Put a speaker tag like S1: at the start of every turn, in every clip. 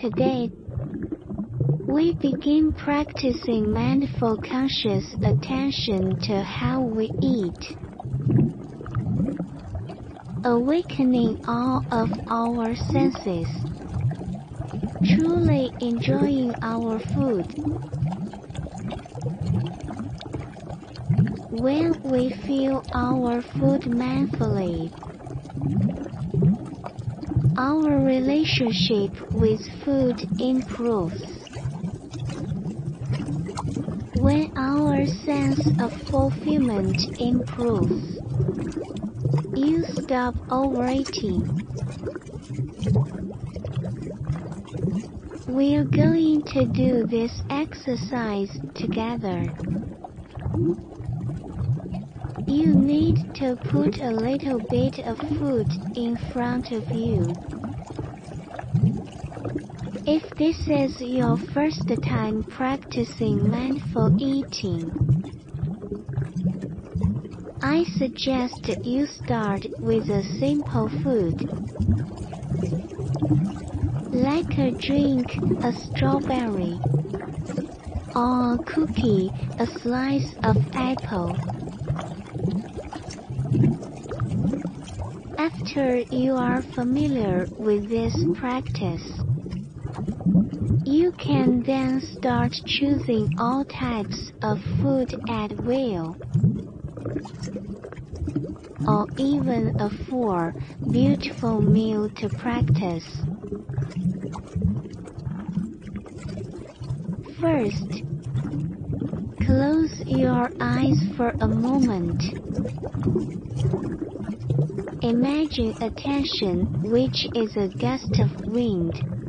S1: Today, we begin practicing mindful conscious attention to how we eat. Awakening all of our senses. Truly enjoying our food. When we feel our food mindfully, our relationship with food improves. When our sense of fulfillment improves, you stop overeating. We're going to do this exercise together. You need to put a little bit of food in front of you. If this is your first time practicing mindful eating, I suggest you start with a simple food. Like a drink, a strawberry, or a cookie, a slice of apple. After you are familiar with this practice, you can then start choosing all types of food at will. Or even a four beautiful meal to practice. First, close your eyes for a moment. Imagine a tension which is a gust of wind.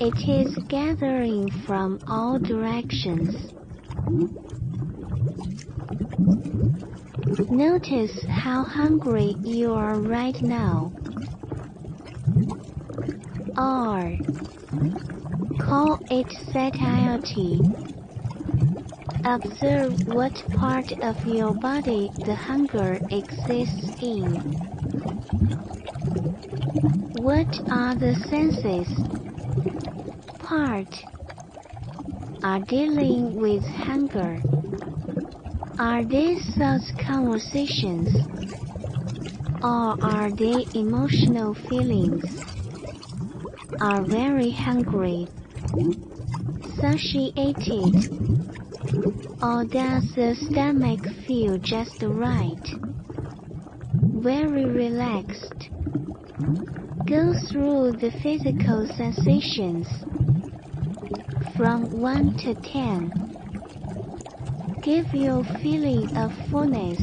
S1: It is gathering from all directions. Notice how hungry you are right now. Or call it satiety. Observe what part of your body the hunger exists in. What are the senses? Part are dealing with hunger. Are these thoughts conversations? Or are they emotional feelings? Are very hungry, satiated, or does the stomach feel just right? Very relaxed. Go through the physical sensations from 1 to 10. Give your feeling of fullness.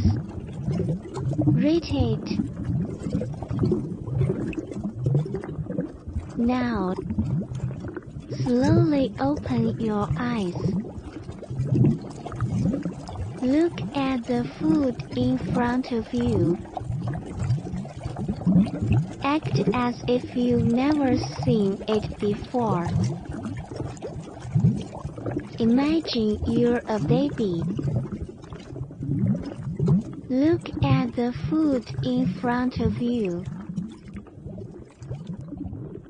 S1: Rate it. Now, slowly open your eyes. Look at the food in front of you. Act as if you've never seen it before. Imagine you're a baby. Look at the food in front of you.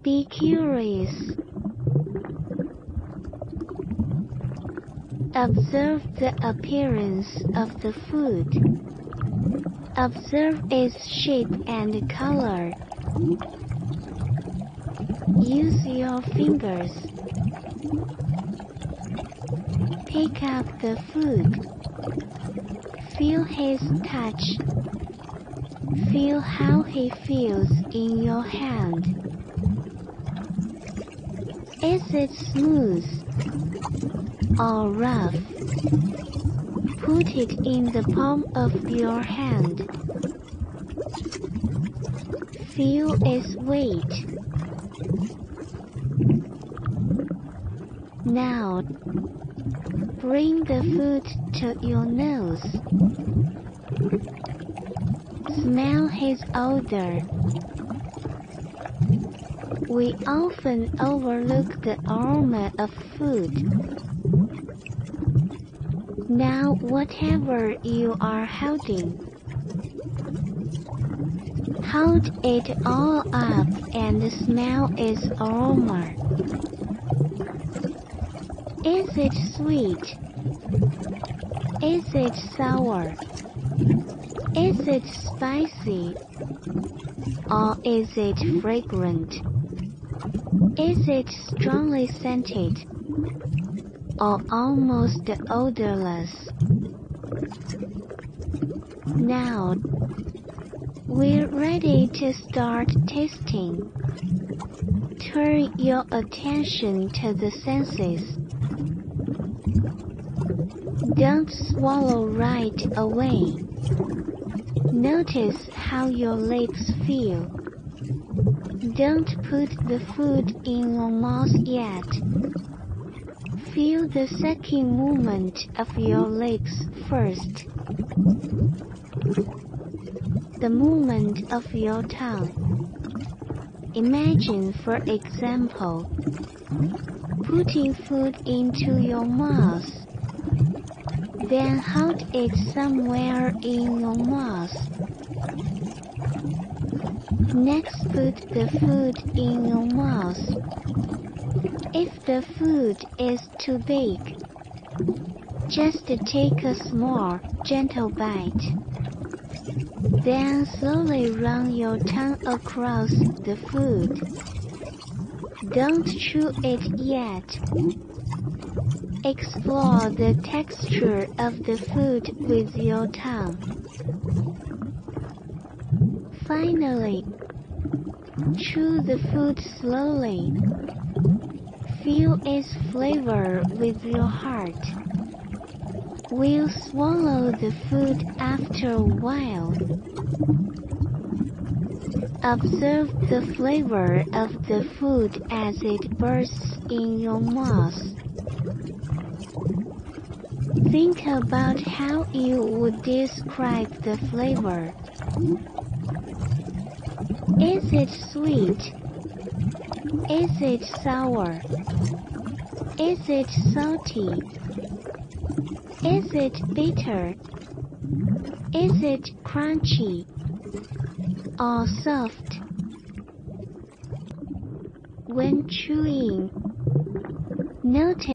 S1: Be curious. Observe the appearance of the food. Observe its shape and color. Use your fingers. Pick up the food. Feel his touch. Feel how he feels in your hand. Is it smooth or rough? Put it in the palm of your hand. Feel its weight. Now, bring the food to your nose. Smell his odor. We often overlook the aroma of food. Now whatever you are holding, hold it all up and smell its aroma. Is it sweet? Is it sour? Is it spicy? Or is it fragrant? Is it strongly scented? Or almost odorless? Now, we're ready to start tasting. Turn your attention to the senses. Don't swallow right away. Notice how your lips feel. Don't put the food in your mouth yet. Feel the sucking movement of your lips first. The movement of your tongue. Imagine, for example, putting food into your mouth. Then hold it somewhere in your mouth. Next put the food in your mouth. If the food is too big, just take a small, gentle bite. Then slowly run your tongue across the food. Don't chew it yet. Explore the texture of the food with your tongue. Finally, chew the food slowly. Feel its flavor with your heart. We'll swallow the food after a while. Observe the flavor of the food as it bursts in your mouth. Think about how you would describe the flavor. Is it sweet? Is it sour? Is it salty? Is it bitter? Is it crunchy? Or soft? When chewing, notice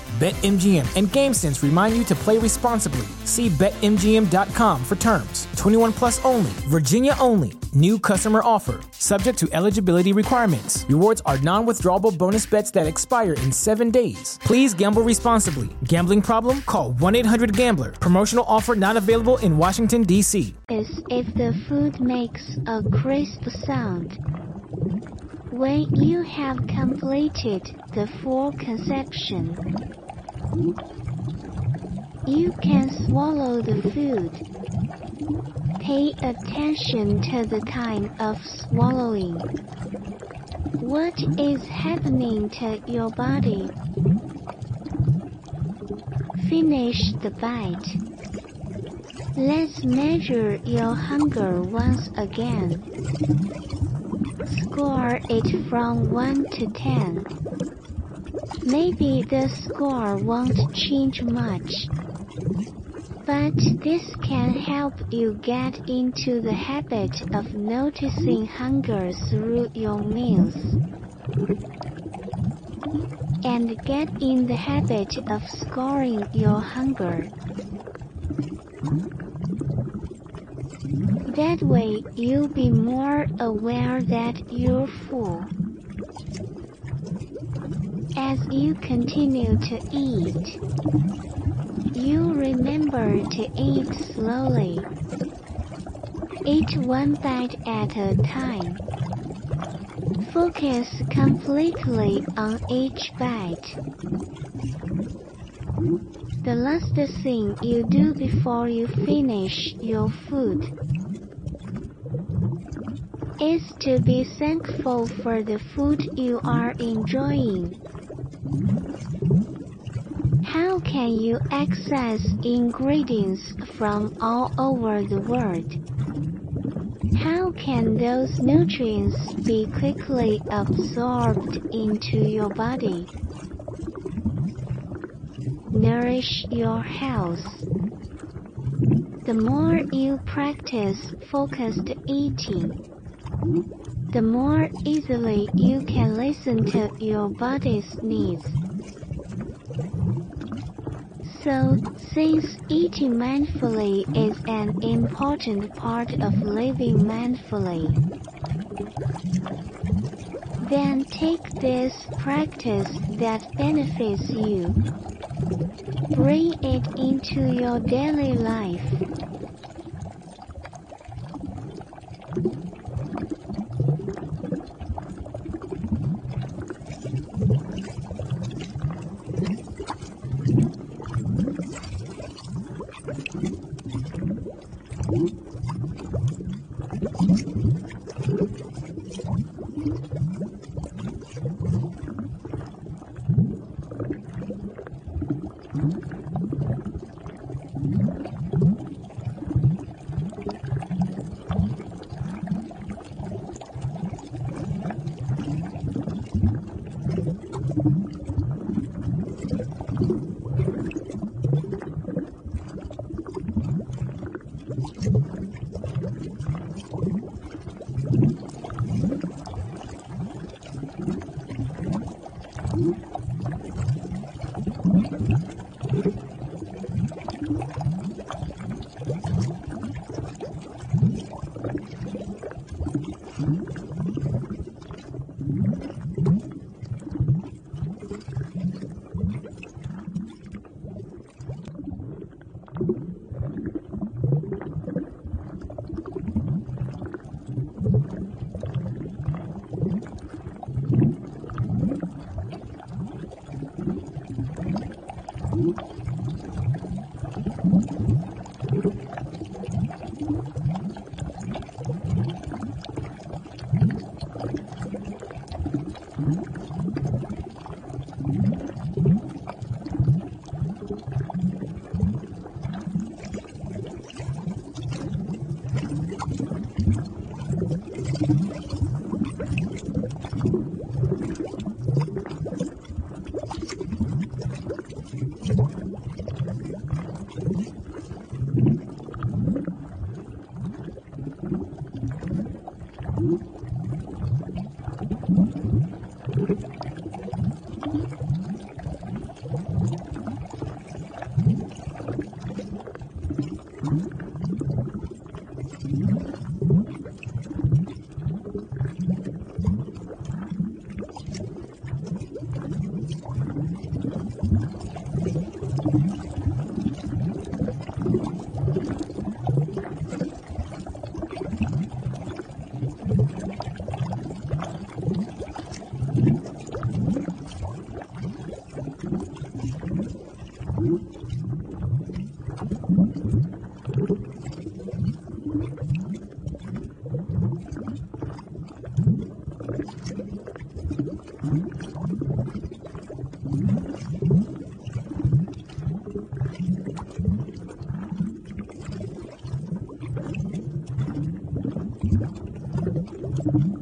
S2: BetMGM and GameSense remind you to play responsibly. See BetMGM.com for terms. 21 plus only, Virginia only. New customer offer. Subject to eligibility requirements. Rewards are non withdrawable bonus bets that expire in seven days. Please gamble responsibly. Gambling problem? Call 1 800 Gambler. Promotional offer not available in Washington, D.C.
S1: if the food makes a crisp sound. When you have completed the full conception, you can swallow the food. Pay attention to the time of swallowing. What is happening to your body? Finish the bite. Let's measure your hunger once again. Score it from 1 to 10. Maybe the score won't change much. But this can help you get into the habit of noticing hunger through your meals. And get in the habit of scoring your hunger. That way you'll be more aware that you're full. As you continue to eat, you remember to eat slowly. Eat one bite at a time. Focus completely on each bite. The last thing you do before you finish your food is to be thankful for the food you are enjoying. How can you access ingredients from all over the world? How can those nutrients be quickly absorbed into your body? Nourish your health. The more you practice focused eating, the more easily you can listen to your body's needs. So, since eating mindfully is an important part of living mindfully, then take this practice that benefits you. Bring it into your daily life. Mm-hmm.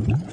S1: Mm-hmm.